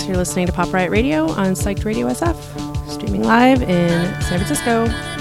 You're listening to Pop Riot Radio on Psyched Radio SF, streaming live in San Francisco.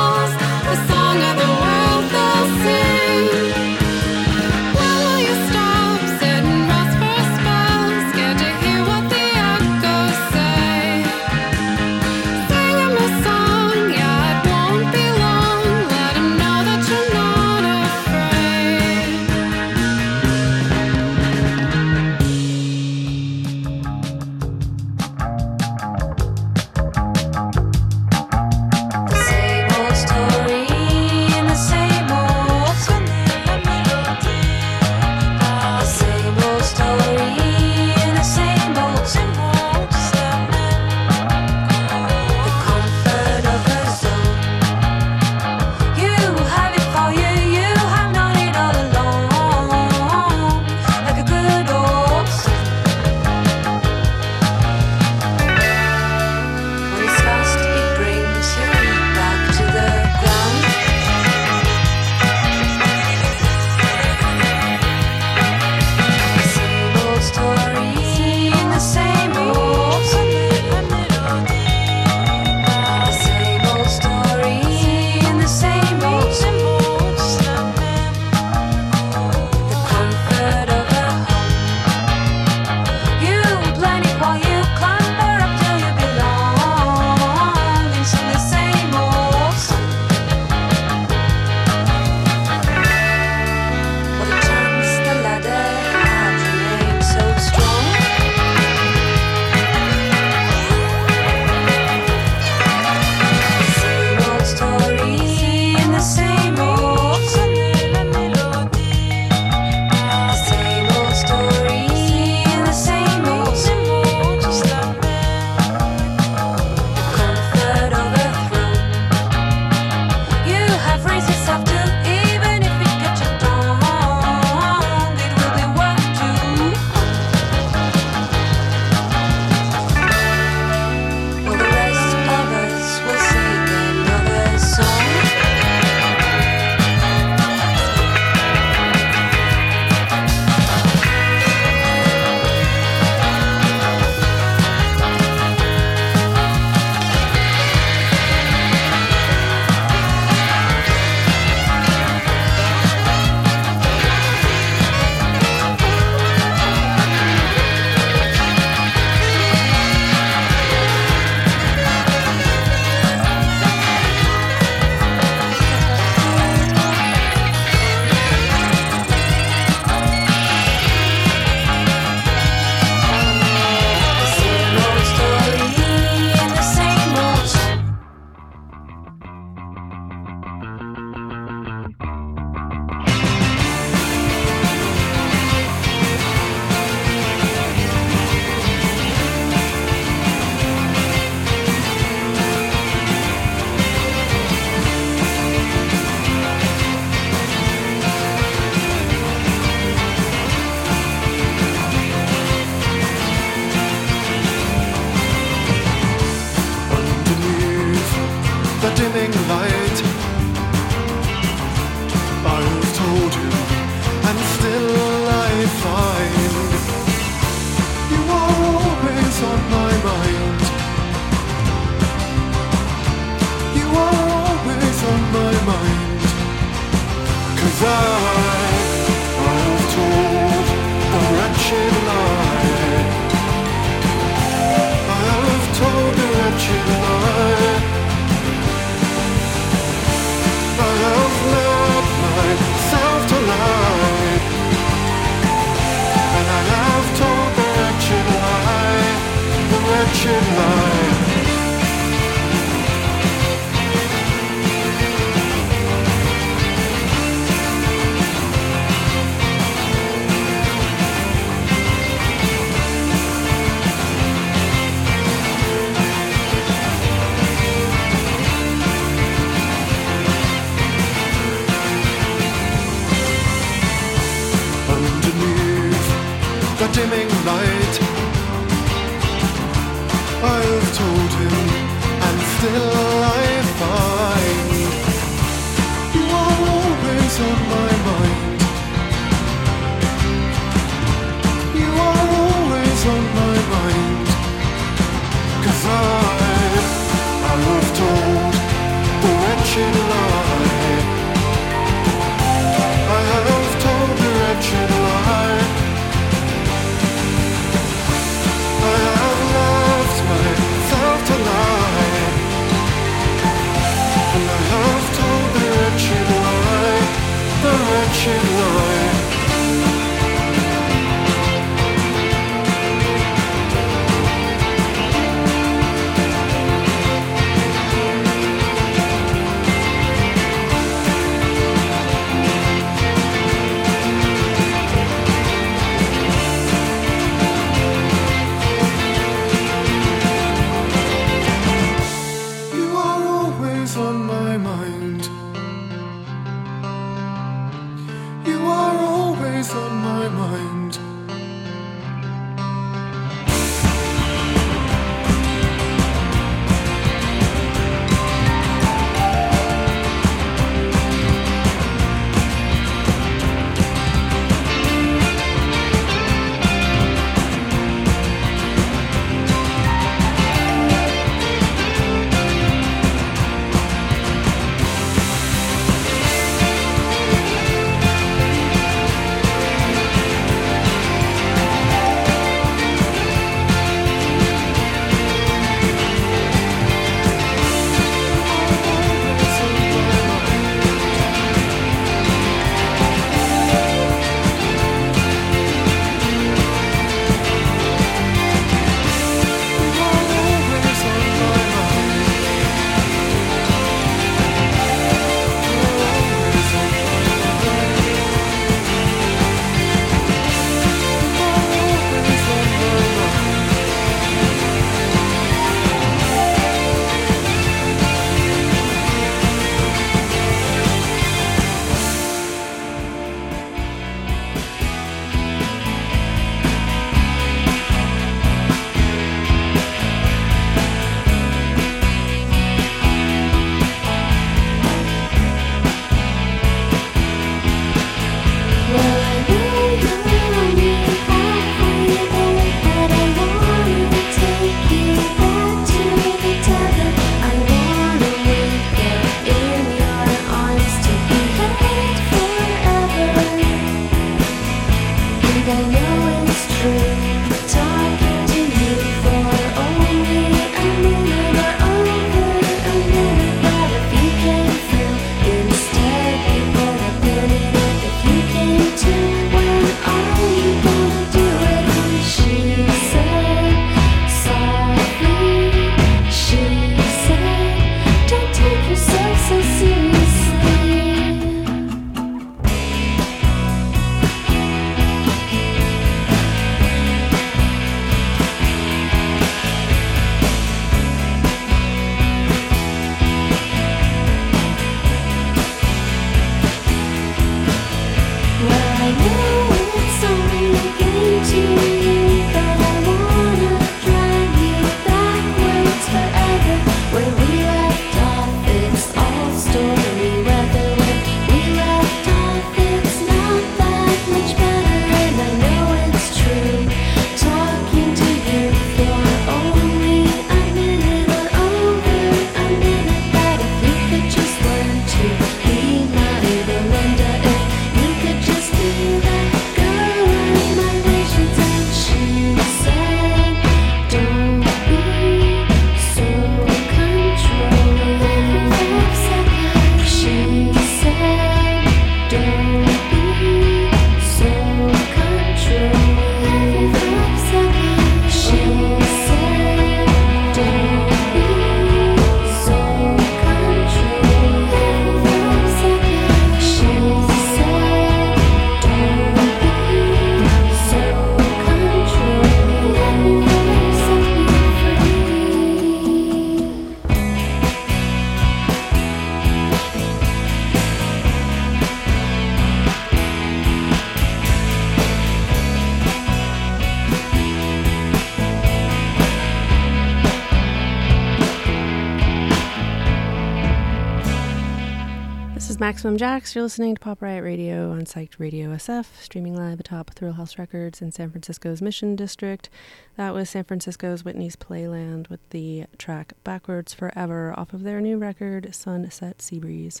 Maximum Jax. You're listening to Pop Riot Radio on Psyched Radio SF, streaming live atop Thrillhouse Records in San Francisco's Mission District. That was San Francisco's Whitney's Playland with the track Backwards Forever off of their new record, Sunset Seabreeze.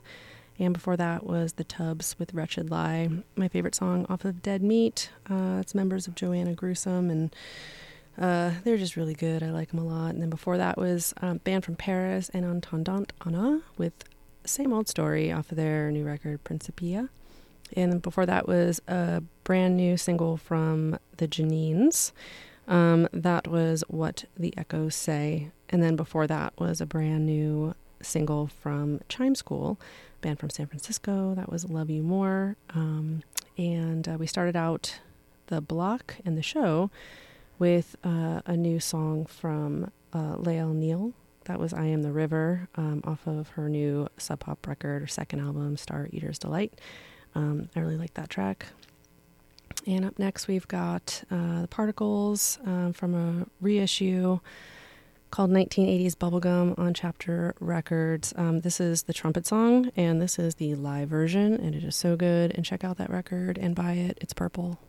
And before that was The Tubs with Wretched Lie, my favorite song off of Dead Meat. Uh, it's members of Joanna Gruesome, and uh, they're just really good. I like them a lot. And then before that was um, band from Paris En Attendant Ana with same old story off of their new record Principia. and before that was a brand new single from the Janines. Um, that was What the Echoes Say. And then before that was a brand new single from Chime School, band from San Francisco. That was Love You More. Um, and uh, we started out the block and the show with uh, a new song from uh, Lael Neale. That was I Am the River um, off of her new Sub Pop record or second album, Star Eater's Delight. Um, I really like that track. And up next, we've got uh, The Particles um, from a reissue called 1980s Bubblegum on Chapter Records. Um, this is the trumpet song, and this is the live version, and it is so good. And check out that record and buy it. It's purple.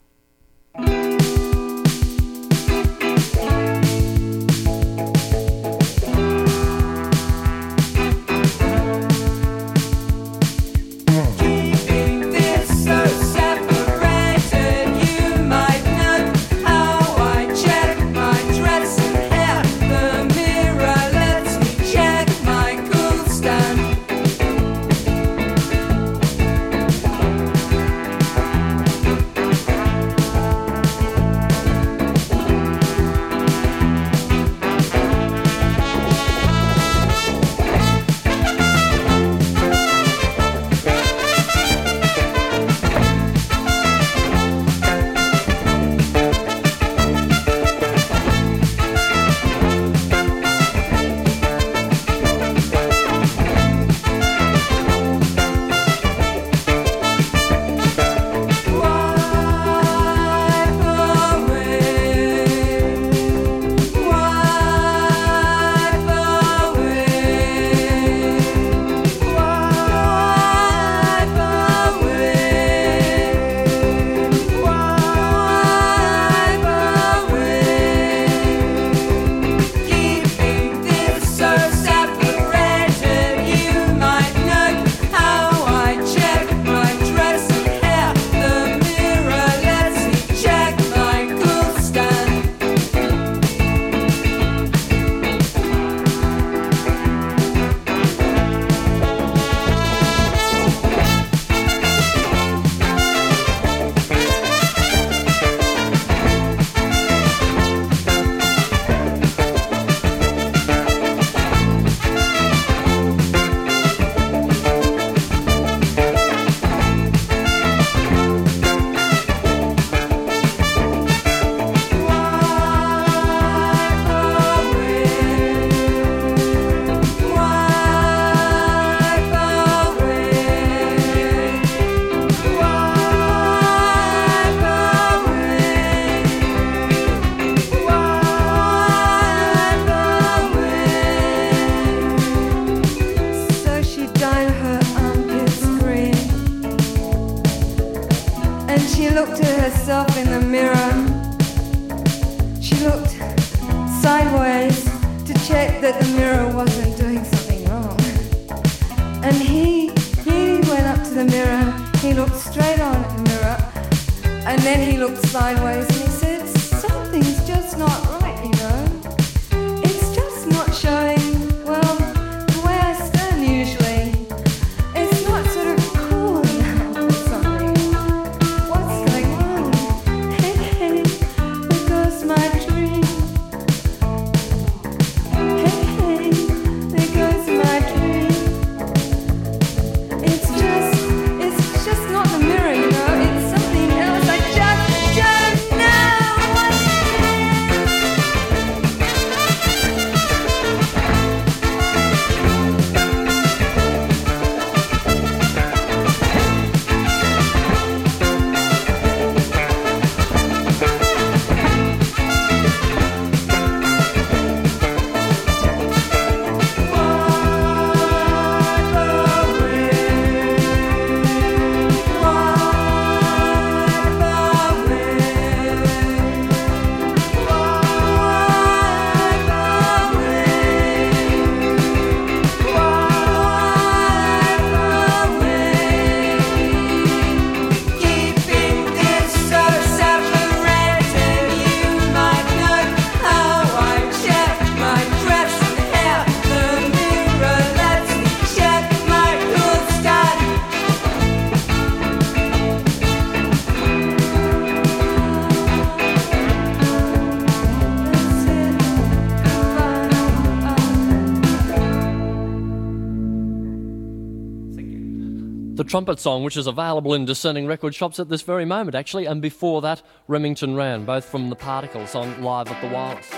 Trumpet Song, which is available in descending record shops at this very moment, actually. And before that, Remington ran both from The Particles on Live at the Wireless.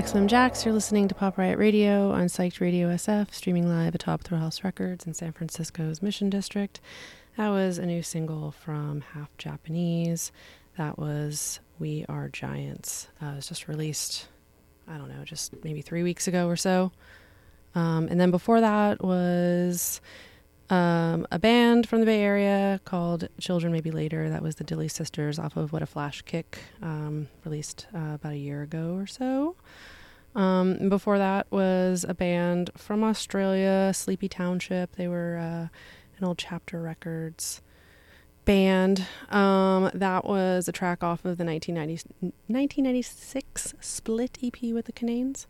Maximum Jax. You're listening to Pop Riot Radio on Psyched Radio SF, streaming live atop Thrillhouse Records in San Francisco's Mission District. That was a new single from Half Japanese. That was We Are Giants. Uh, it was just released, I don't know, just maybe three weeks ago or so. Um, and then before that was um, a band from the Bay Area called Children Maybe Later. That was the Dilly Sisters off of What a Flash Kick, um, released uh, about a year ago or so. Um, before that was a band from Australia, Sleepy Township. They were uh, an old Chapter Records band. Um, that was a track off of the 1990, 1996 split EP with the Cannanes.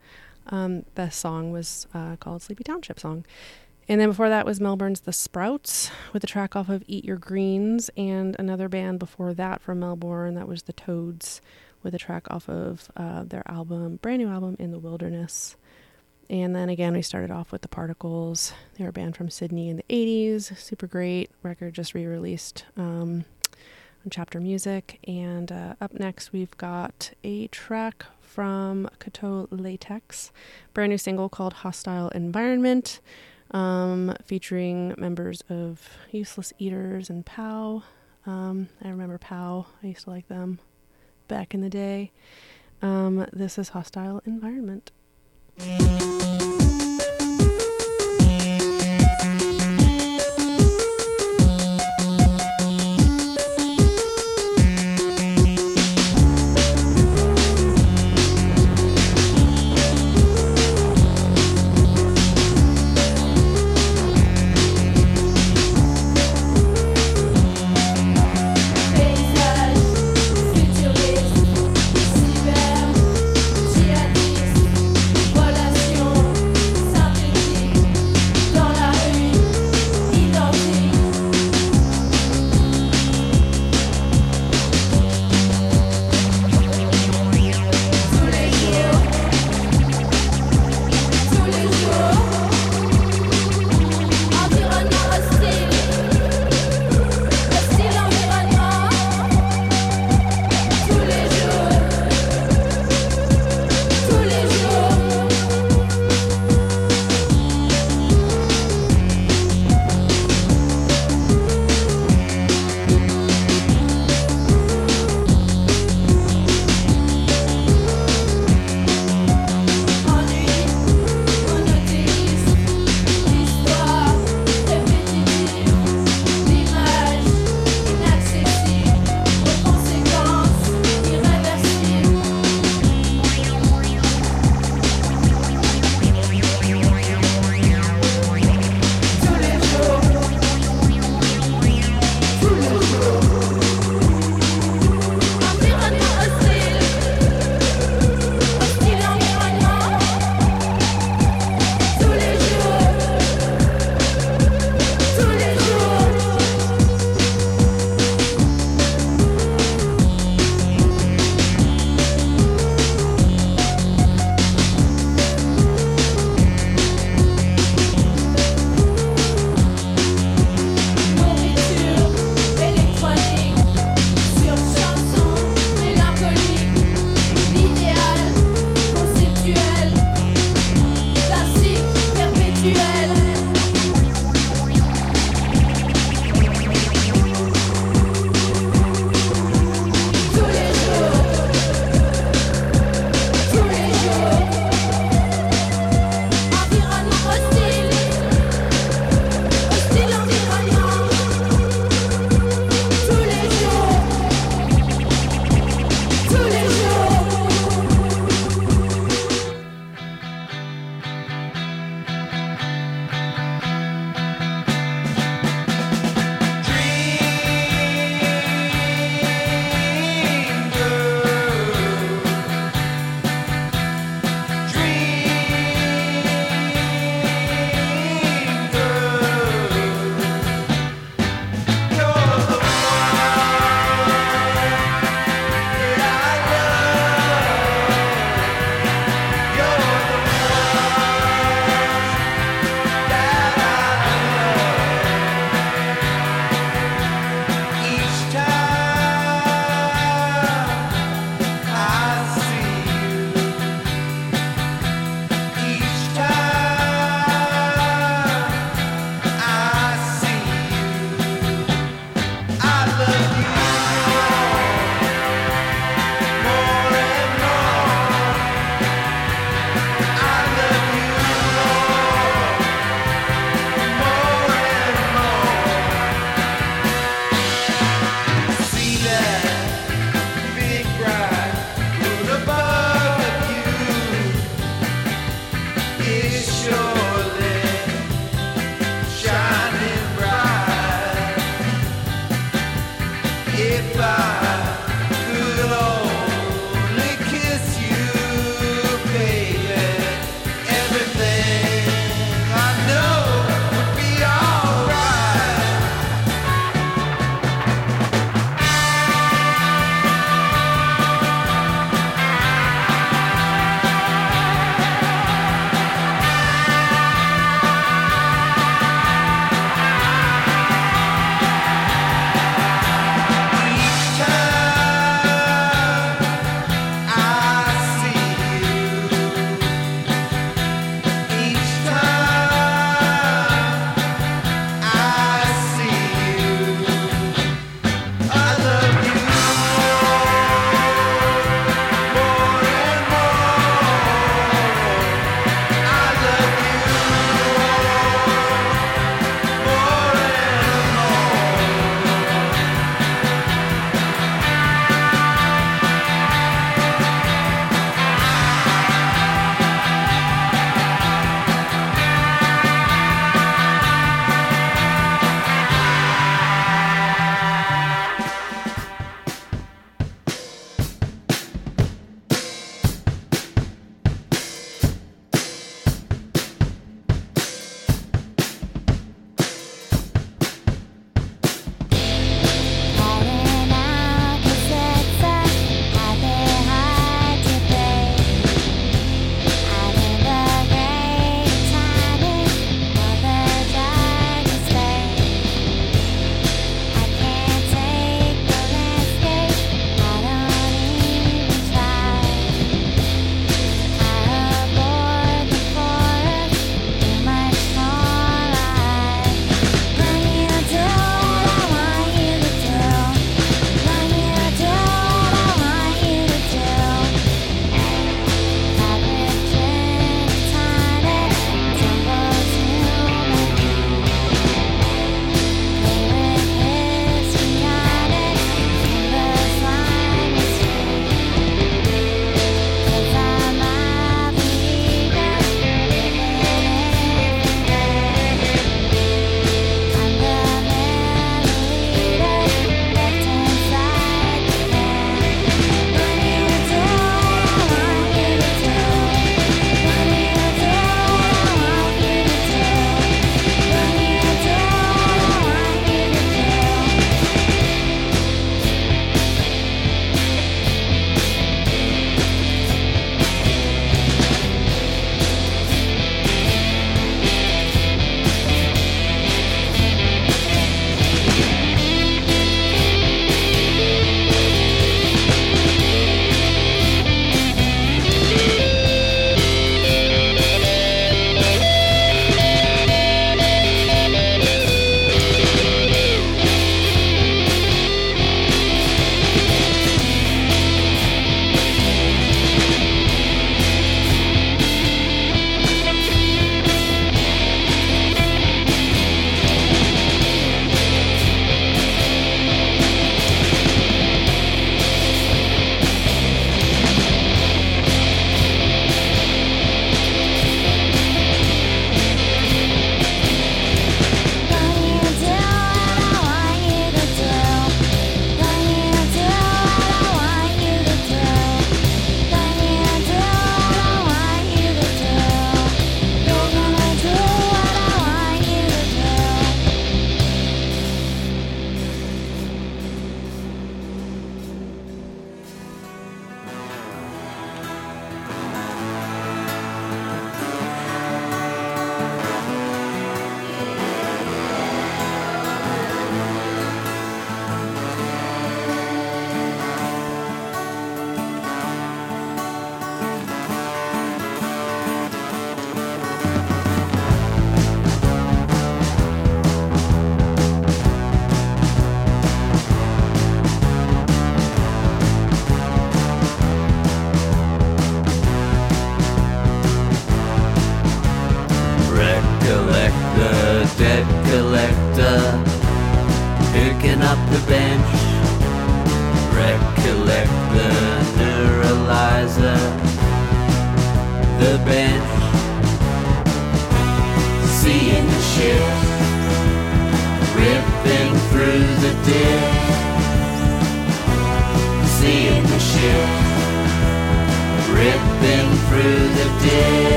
Um, the song was uh, called Sleepy Township Song. And then before that was Melbourne's The Sprouts with a track off of Eat Your Greens, and another band before that from Melbourne that was The Toads with a track off of uh, their album, brand new album, In the Wilderness. And then again, we started off with The Particles. They were a band from Sydney in the 80s, super great record, just re released um, on Chapter Music. And uh, up next, we've got a track from Cateau Latex, brand new single called Hostile Environment um, featuring members of Useless Eaters and POW. Um, I remember POW, I used to like them back in the day. Um, this is Hostile Environment.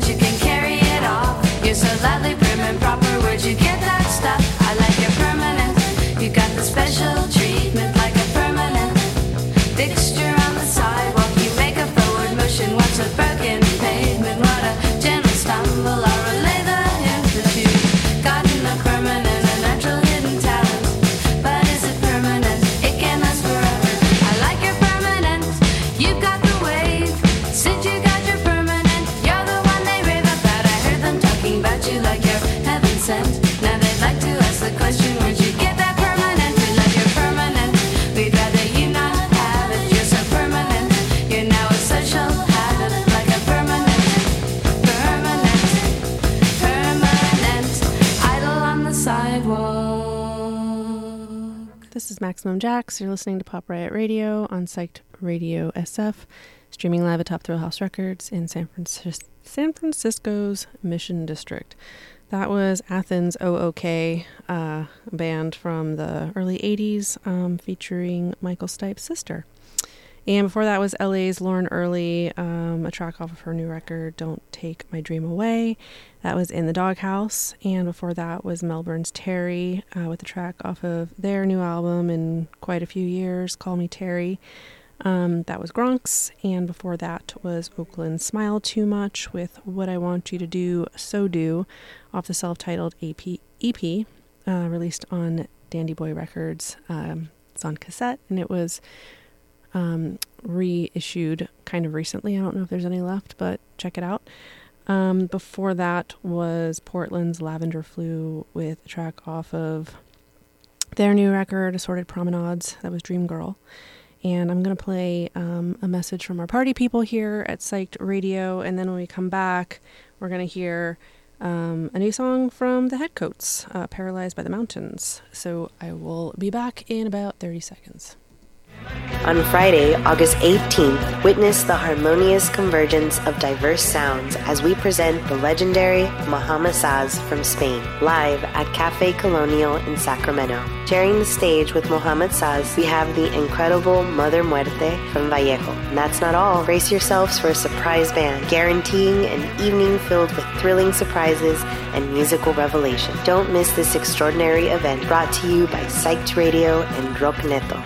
Sequence, you can Maximum Jax. You're listening to Pop Riot Radio on Psyched Radio SF, streaming live atop Thrillhouse Records in San, Francis- San Francisco's Mission District. That was Athens Oh-OK, uh, band from the early 80s um, featuring Michael Stipe's sister. And before that was LA's Lauren Early, um, a track off of her new record, Don't Take My Dream Away. That was in the Doghouse. And before that was Melbourne's Terry uh, with a track off of their new album in quite a few years, Call Me Terry. Um, that was Gronks. And before that was Oakland's Smile Too Much with What I Want You to Do, So Do off the self titled EP, EP uh, released on Dandy Boy Records. Um, it's on cassette and it was um, reissued kind of recently. I don't know if there's any left, but check it out. Um, before that was Portland's Lavender Flu with a track off of their new record, Assorted Promenades. That was Dream Girl. And I'm going to play um, a message from our party people here at Psyched Radio. And then when we come back, we're going to hear um, a new song from the Headcoats, uh, Paralyzed by the Mountains. So I will be back in about 30 seconds. On Friday, August 18th, witness the harmonious convergence of diverse sounds as we present the legendary Mohama Saz from Spain, live at Cafe Colonial in Sacramento. Sharing the stage with Mohama Saz, we have the incredible Mother Muerte from Vallejo. And that's not all. Brace yourselves for a surprise band, guaranteeing an evening filled with thrilling surprises and musical revelation. Don't miss this extraordinary event brought to you by Psyched Radio and Rock Neto.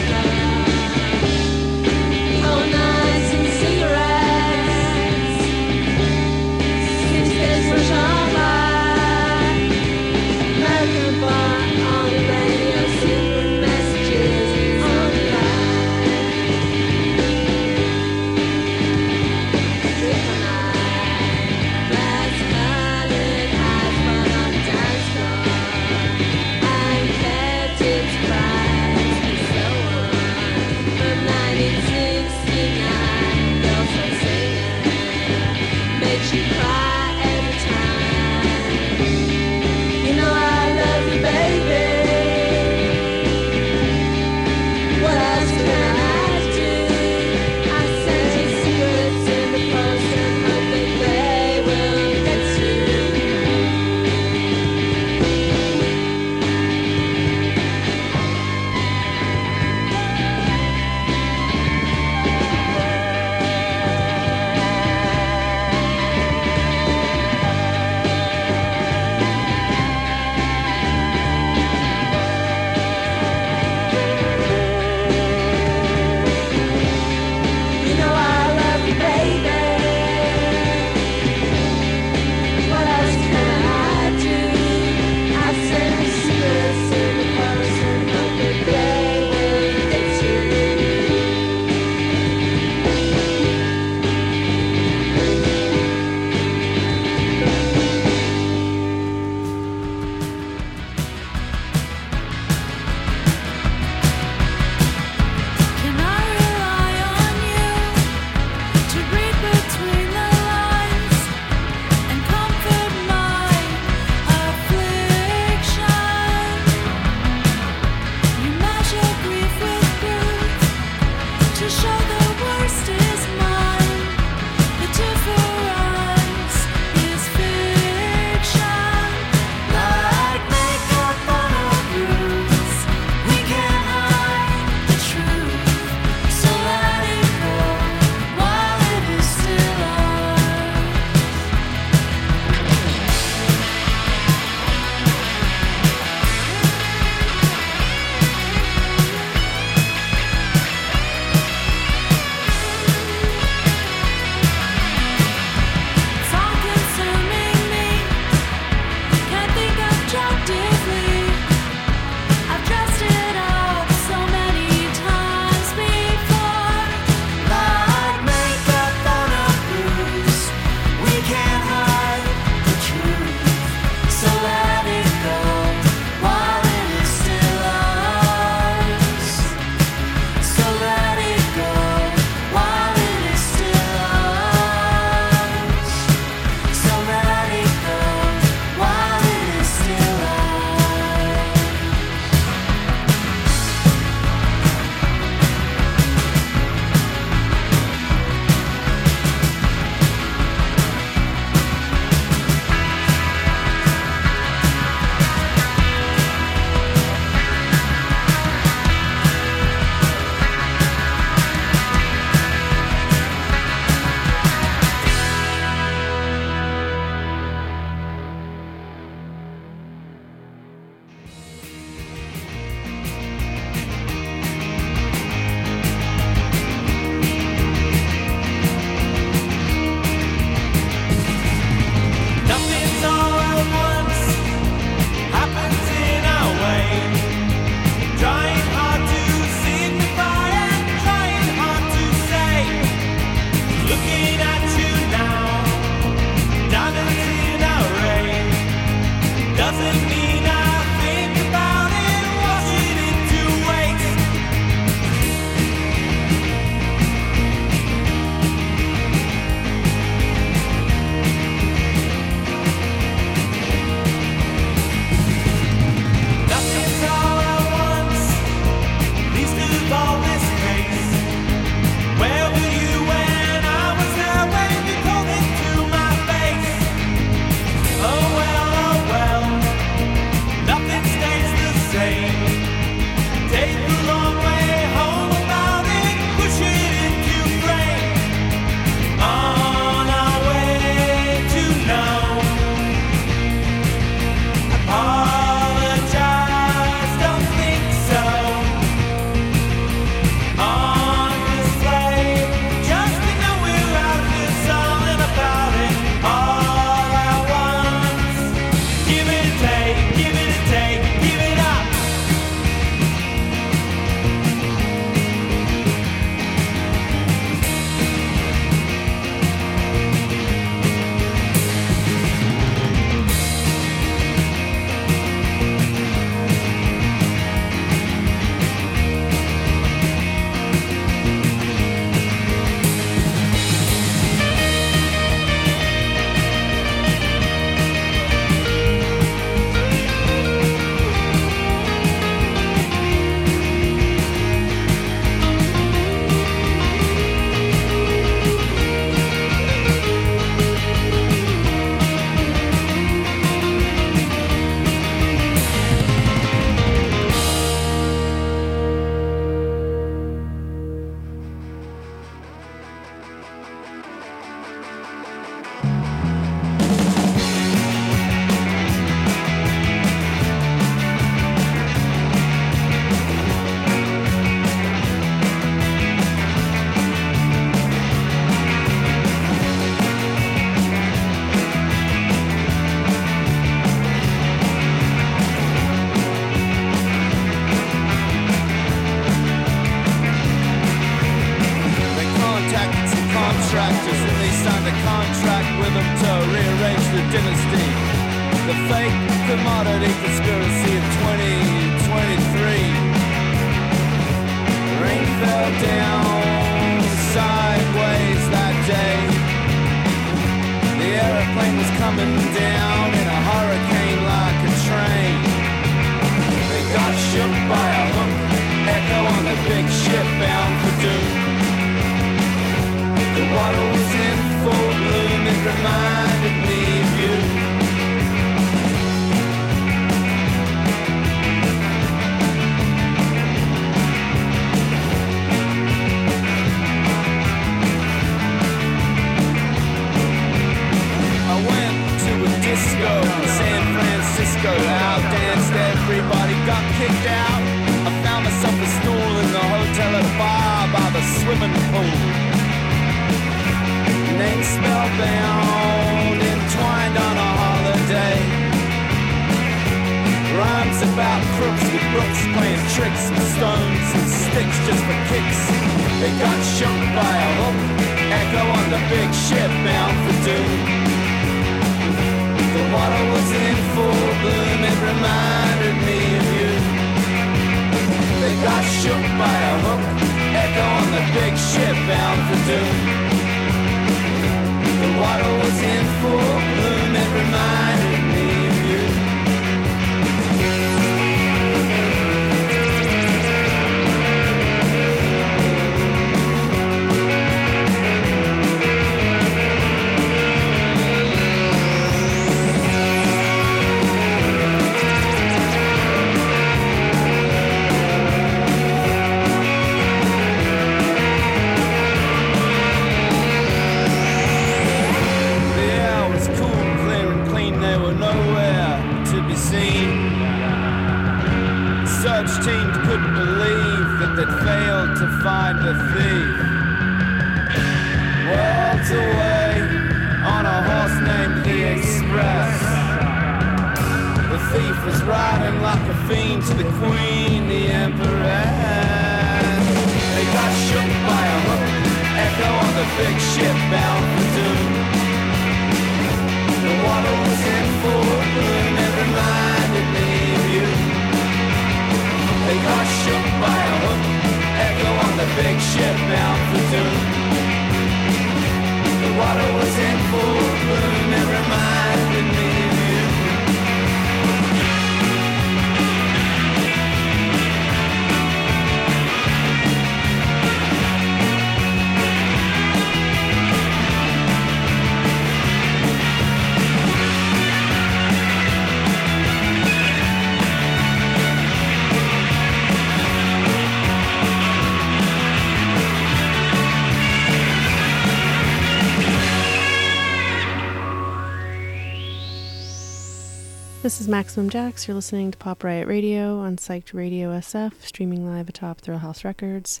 This is Maximum Jax. You're listening to Pop Riot Radio on Psyched Radio SF, streaming live atop Thrillhouse Records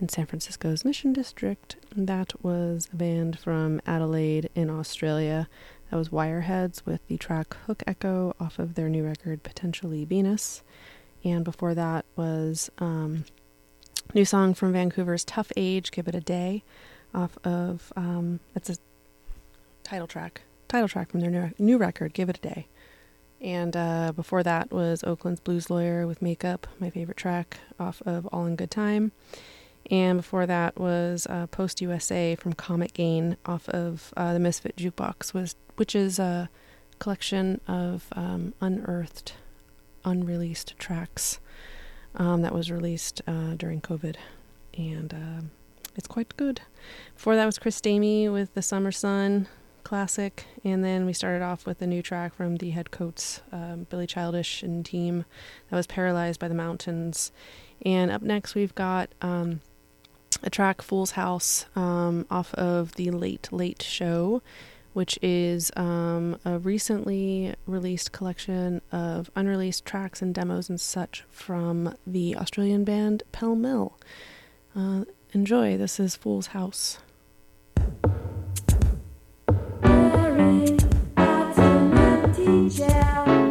in San Francisco's Mission District. That was a band from Adelaide in Australia. That was Wireheads with the track Hook Echo off of their new record Potentially Venus. And before that was um, new song from Vancouver's Tough Age, Give It a Day, off of um, it's a title track, title track from their new, new record, Give It a Day. And uh, before that was Oakland's Blues Lawyer with Makeup, my favorite track off of All in Good Time. And before that was uh, Post USA from Comet Gain off of uh, the Misfit Jukebox, was which is a collection of um, unearthed, unreleased tracks um, that was released uh, during COVID, and um it's quite good. Before that was Chris Stamey with The Summer Sun classic, and then we started off with a new track from the Headcoats, um, Billy Childish and team, that was Paralyzed by the Mountains. And up next we've got um, a track Fool's House um, off of the Late Late Show, which is um, a recently released collection of unreleased tracks and demos and such from the Australian band Pel Mel. Uh, enjoy. This is Fool's House. To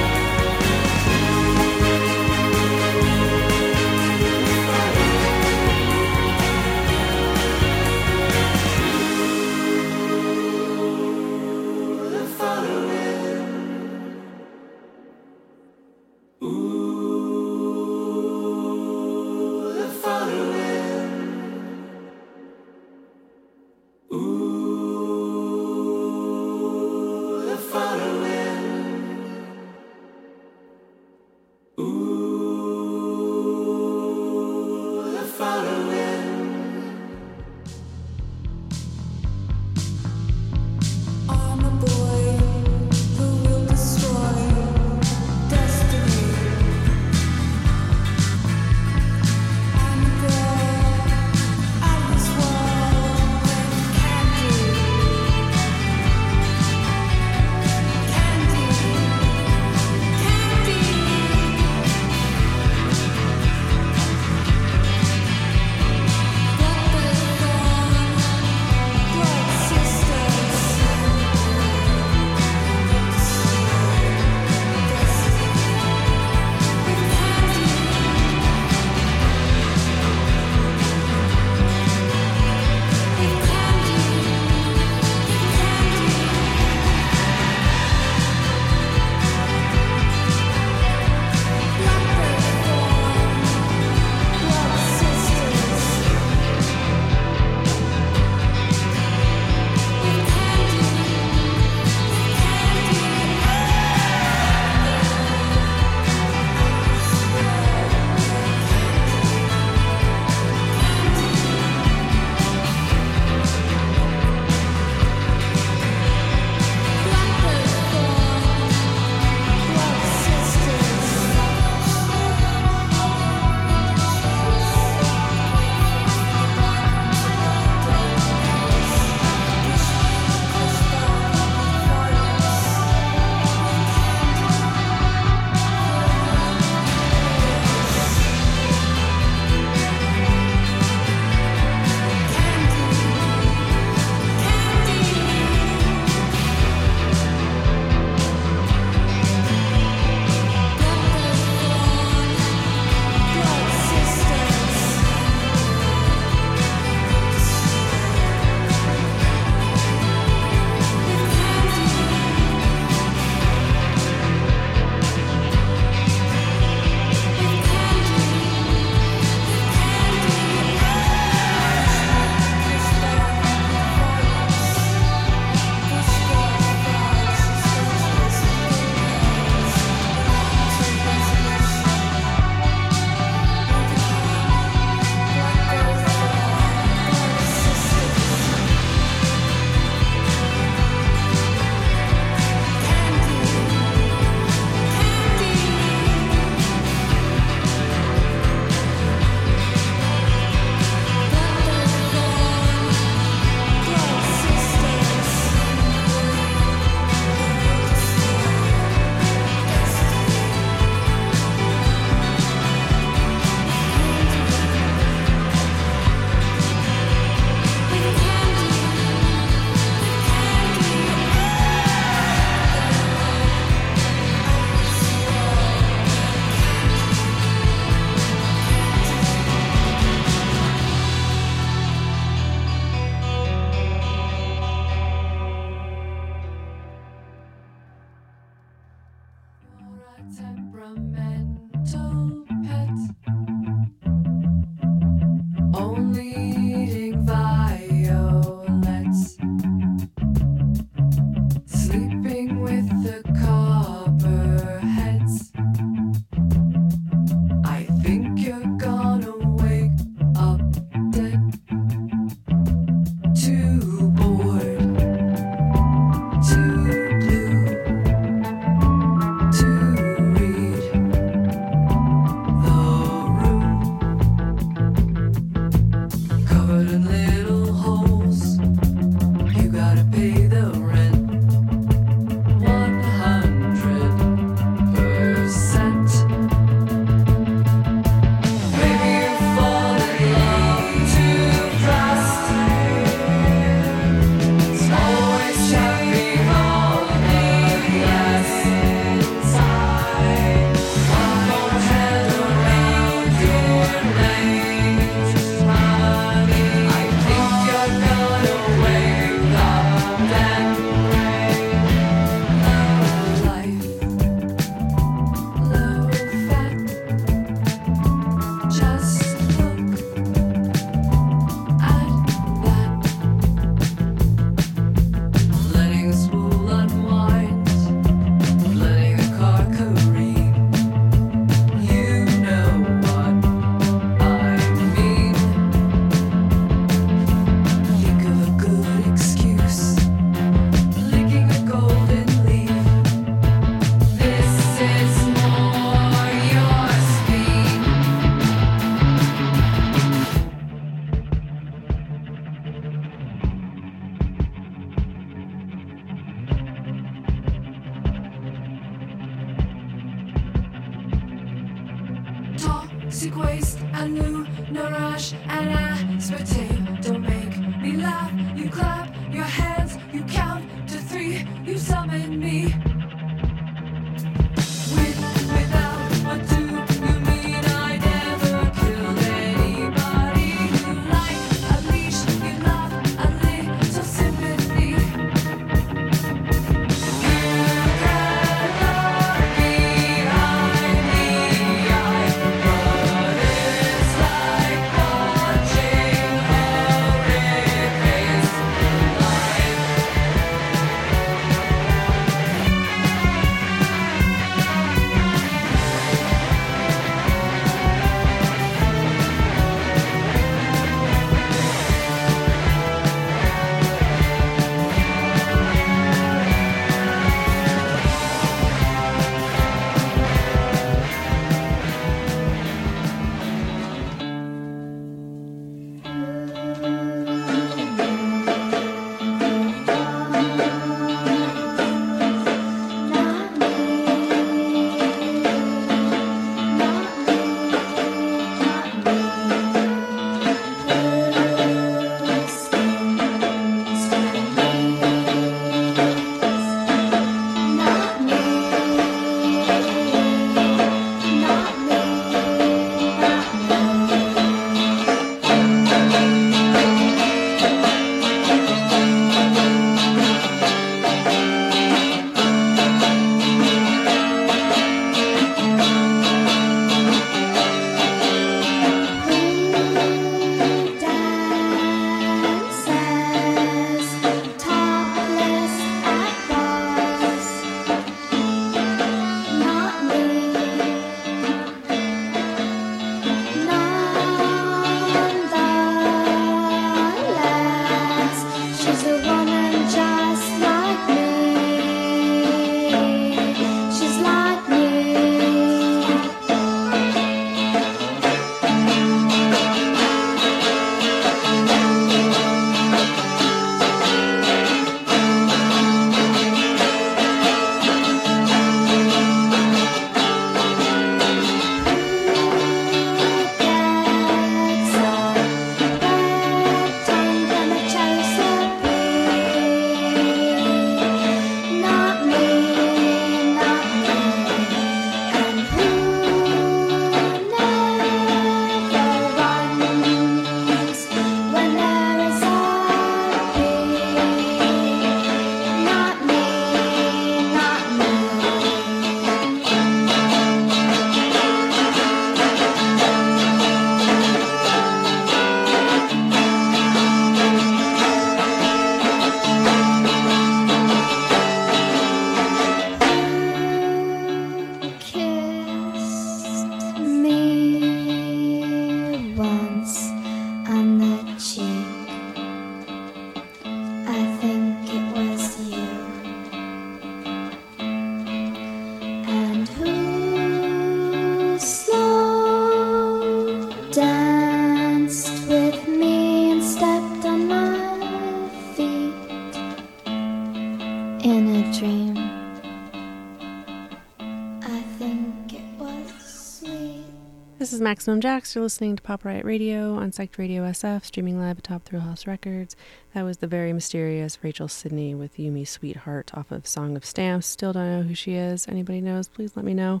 Maximum Jax, You're listening to Pop Riot Radio on Psyched Radio SF, streaming live atop Thrillhouse Records. That was the very mysterious Rachel Sidney with Yumi Sweetheart off of Song of Stamps. Still don't know who she is. Anybody knows? Please let me know.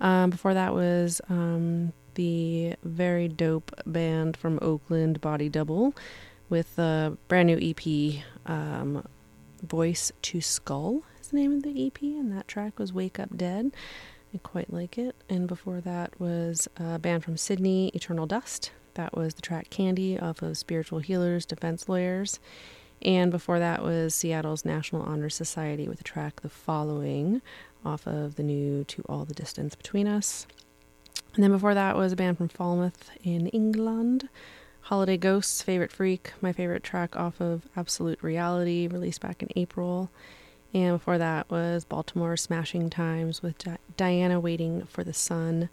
Um, before that was um, the very dope band from Oakland, Body Double, with a brand new EP, um, Voice to Skull is the name of the EP, and that track was Wake Up Dead. I quite like it. And before that was a band from Sydney, Eternal Dust. That was the track Candy off of Spiritual Healers, Defense Lawyers. And before that was Seattle's National Honor Society with the track The Following off of the new To All the Distance Between Us. And then before that was a band from Falmouth in England. Holiday Ghosts, Favorite Freak, my favorite track off of Absolute Reality, released back in April. And before that was Baltimore Smashing Times with Di- Diana Waiting for the Sun,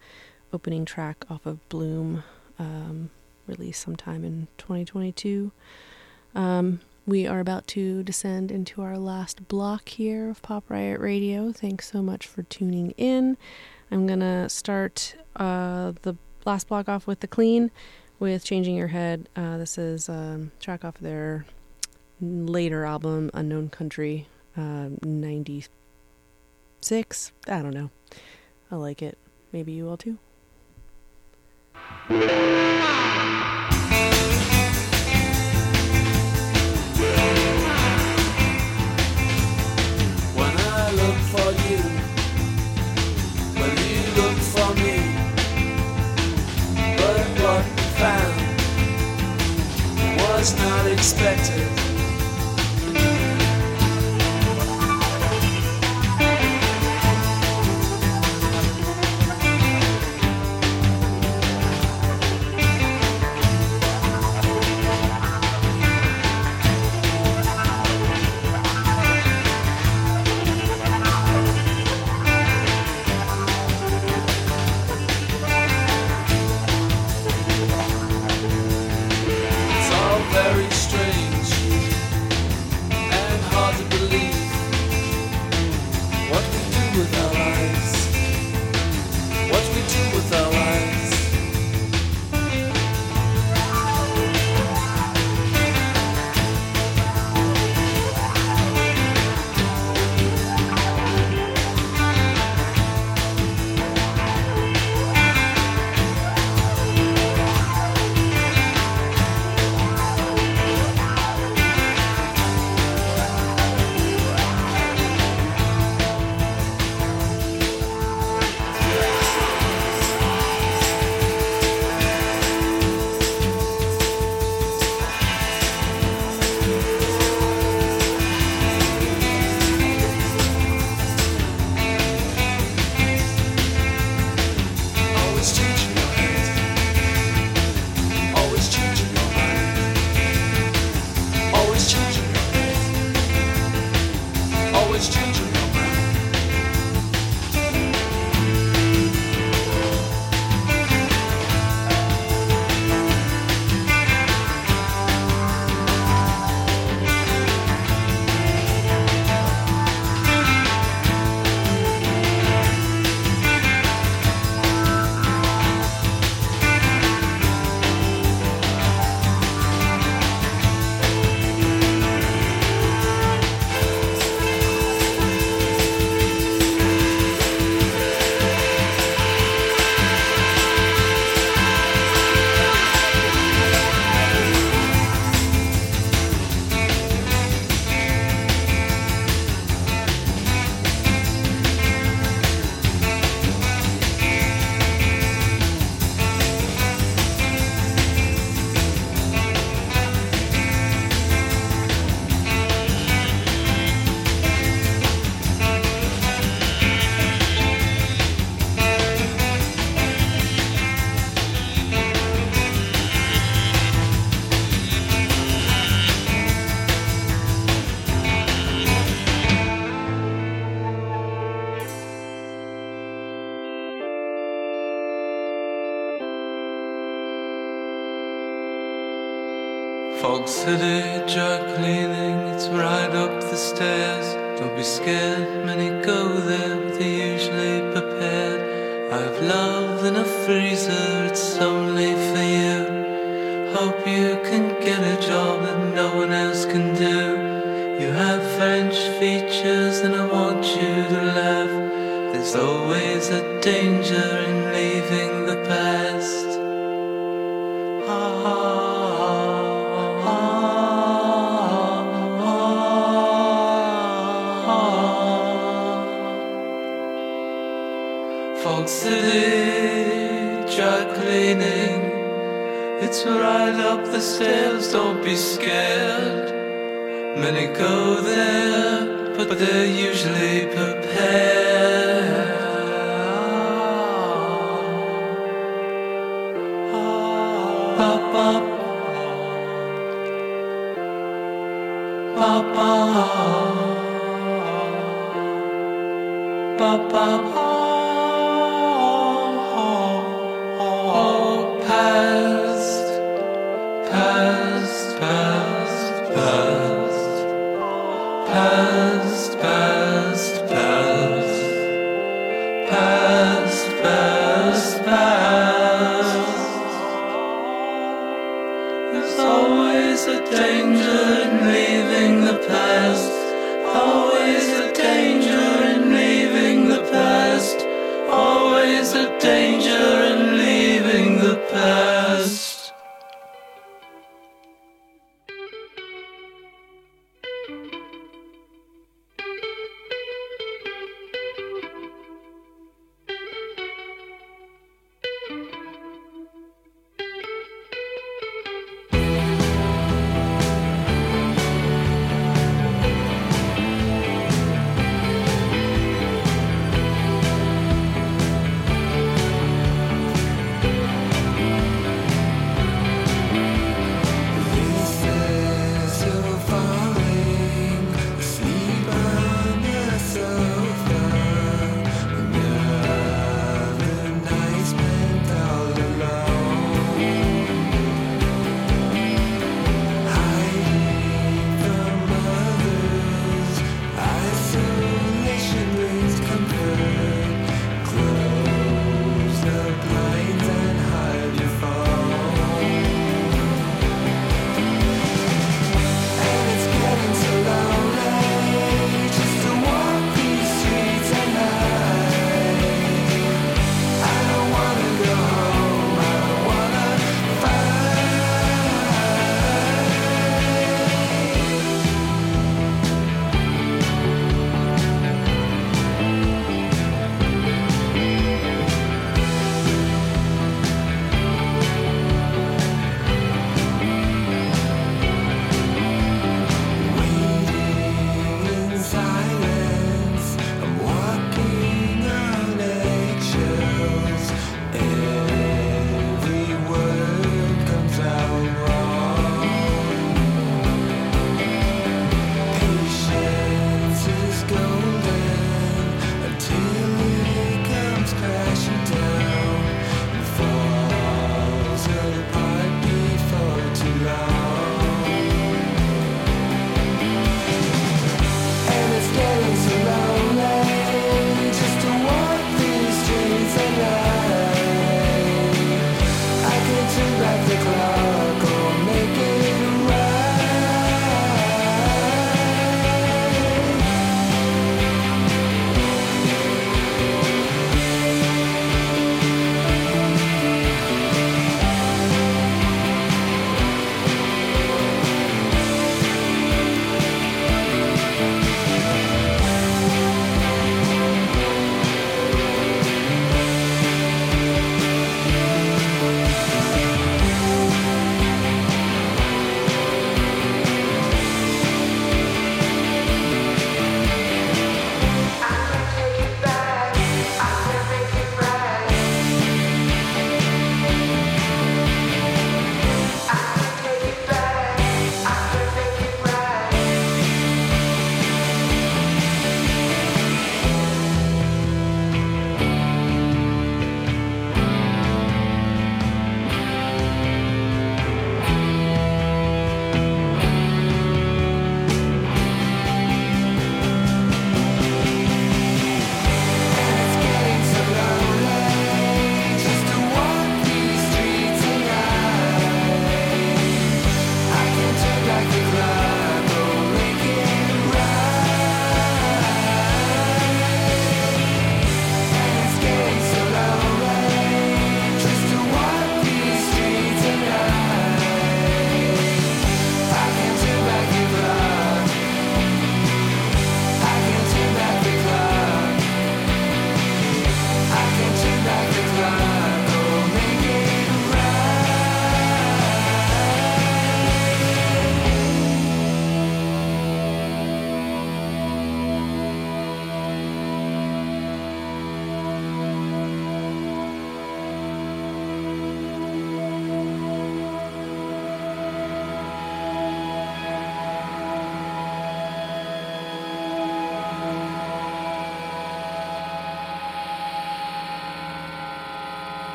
opening track off of Bloom, um, released sometime in 2022. Um, we are about to descend into our last block here of Pop Riot Radio. Thanks so much for tuning in. I'm going to start uh, the last block off with The Clean with Changing Your Head. Uh, this is a track off their later album, Unknown Country um, 96. I don't know. I like it. Maybe you will too. When I look for you, when you look for me, but what you found was not expected.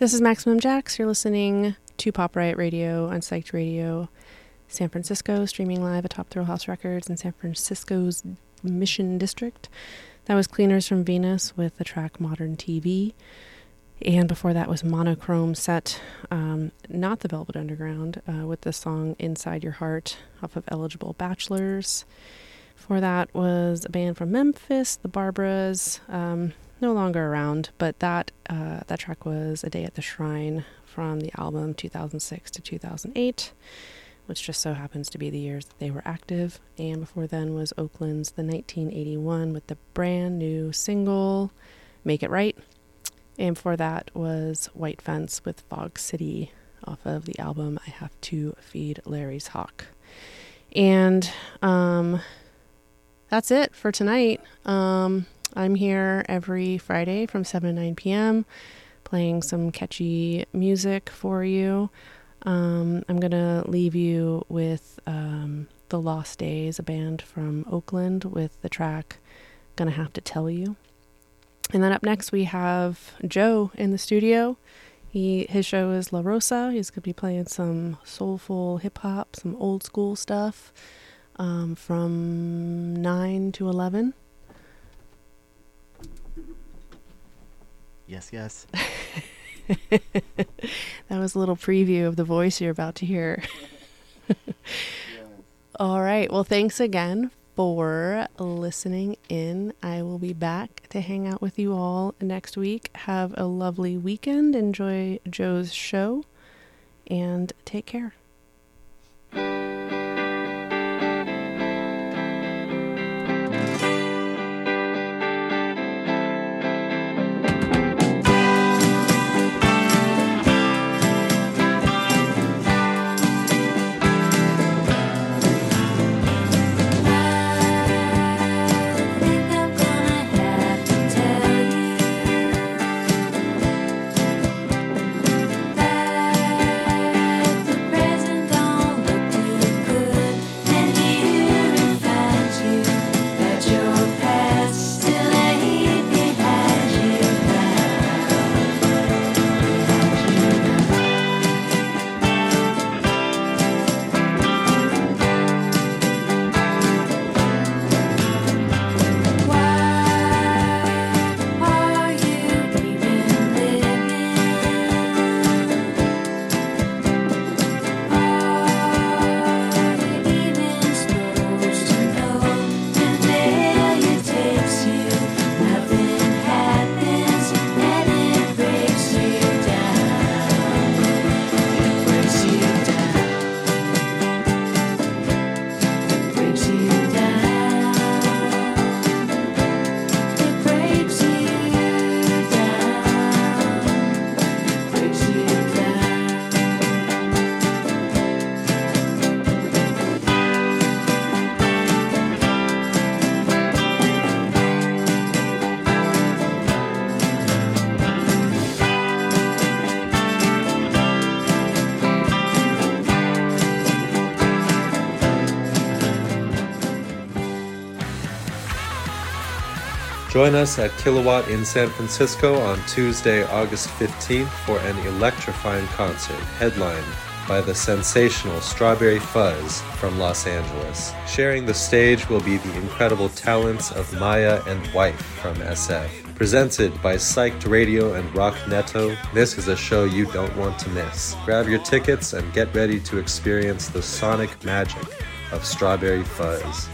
This is Maximum Jax. You're listening to Pop Riot Radio on Psyched Radio San Francisco, streaming live atop Thrillhouse Records in San Francisco's Mission District. That was Cleaners from Venus with the track Modern TV. And before that was Monochrome Set, um, not the Velvet Underground, uh, with the song Inside Your Heart off of Eligible Bachelors. For that was a band from Memphis, the Barbaras. Um, no longer around, but that uh, that track was "A Day at the Shrine" from the album 2006 to 2008, which just so happens to be the years that they were active. And before then was Oakland's "The 1981" with the brand new single "Make It Right," and before that was White Fence with "Fog City" off of the album "I Have to Feed Larry's Hawk," and um, that's it for tonight. Um, I'm here every Friday from 7 to 9 p.m. playing some catchy music for you. Um, I'm going to leave you with um, The Lost Days, a band from Oakland, with the track Gonna Have to Tell You. And then up next, we have Joe in the studio. He His show is La Rosa. He's going to be playing some soulful hip hop, some old school stuff um, from 9 to 11. Yes, yes. that was a little preview of the voice you're about to hear. All right. Well, thanks again for listening in. I will be back to hang out with you all next week. Have a lovely weekend. Enjoy Joe's show and take care. Join us at Kilowatt in San Francisco on Tuesday, August 15th for an electrifying concert headlined by the sensational Strawberry Fuzz from Los Angeles. Sharing the stage will be the incredible talents of Maya and Wife from SF. Presented by Psyched Radio and Rock Neto, this is a show you don't want to miss. Grab your tickets and get ready to experience the sonic magic of Strawberry Fuzz.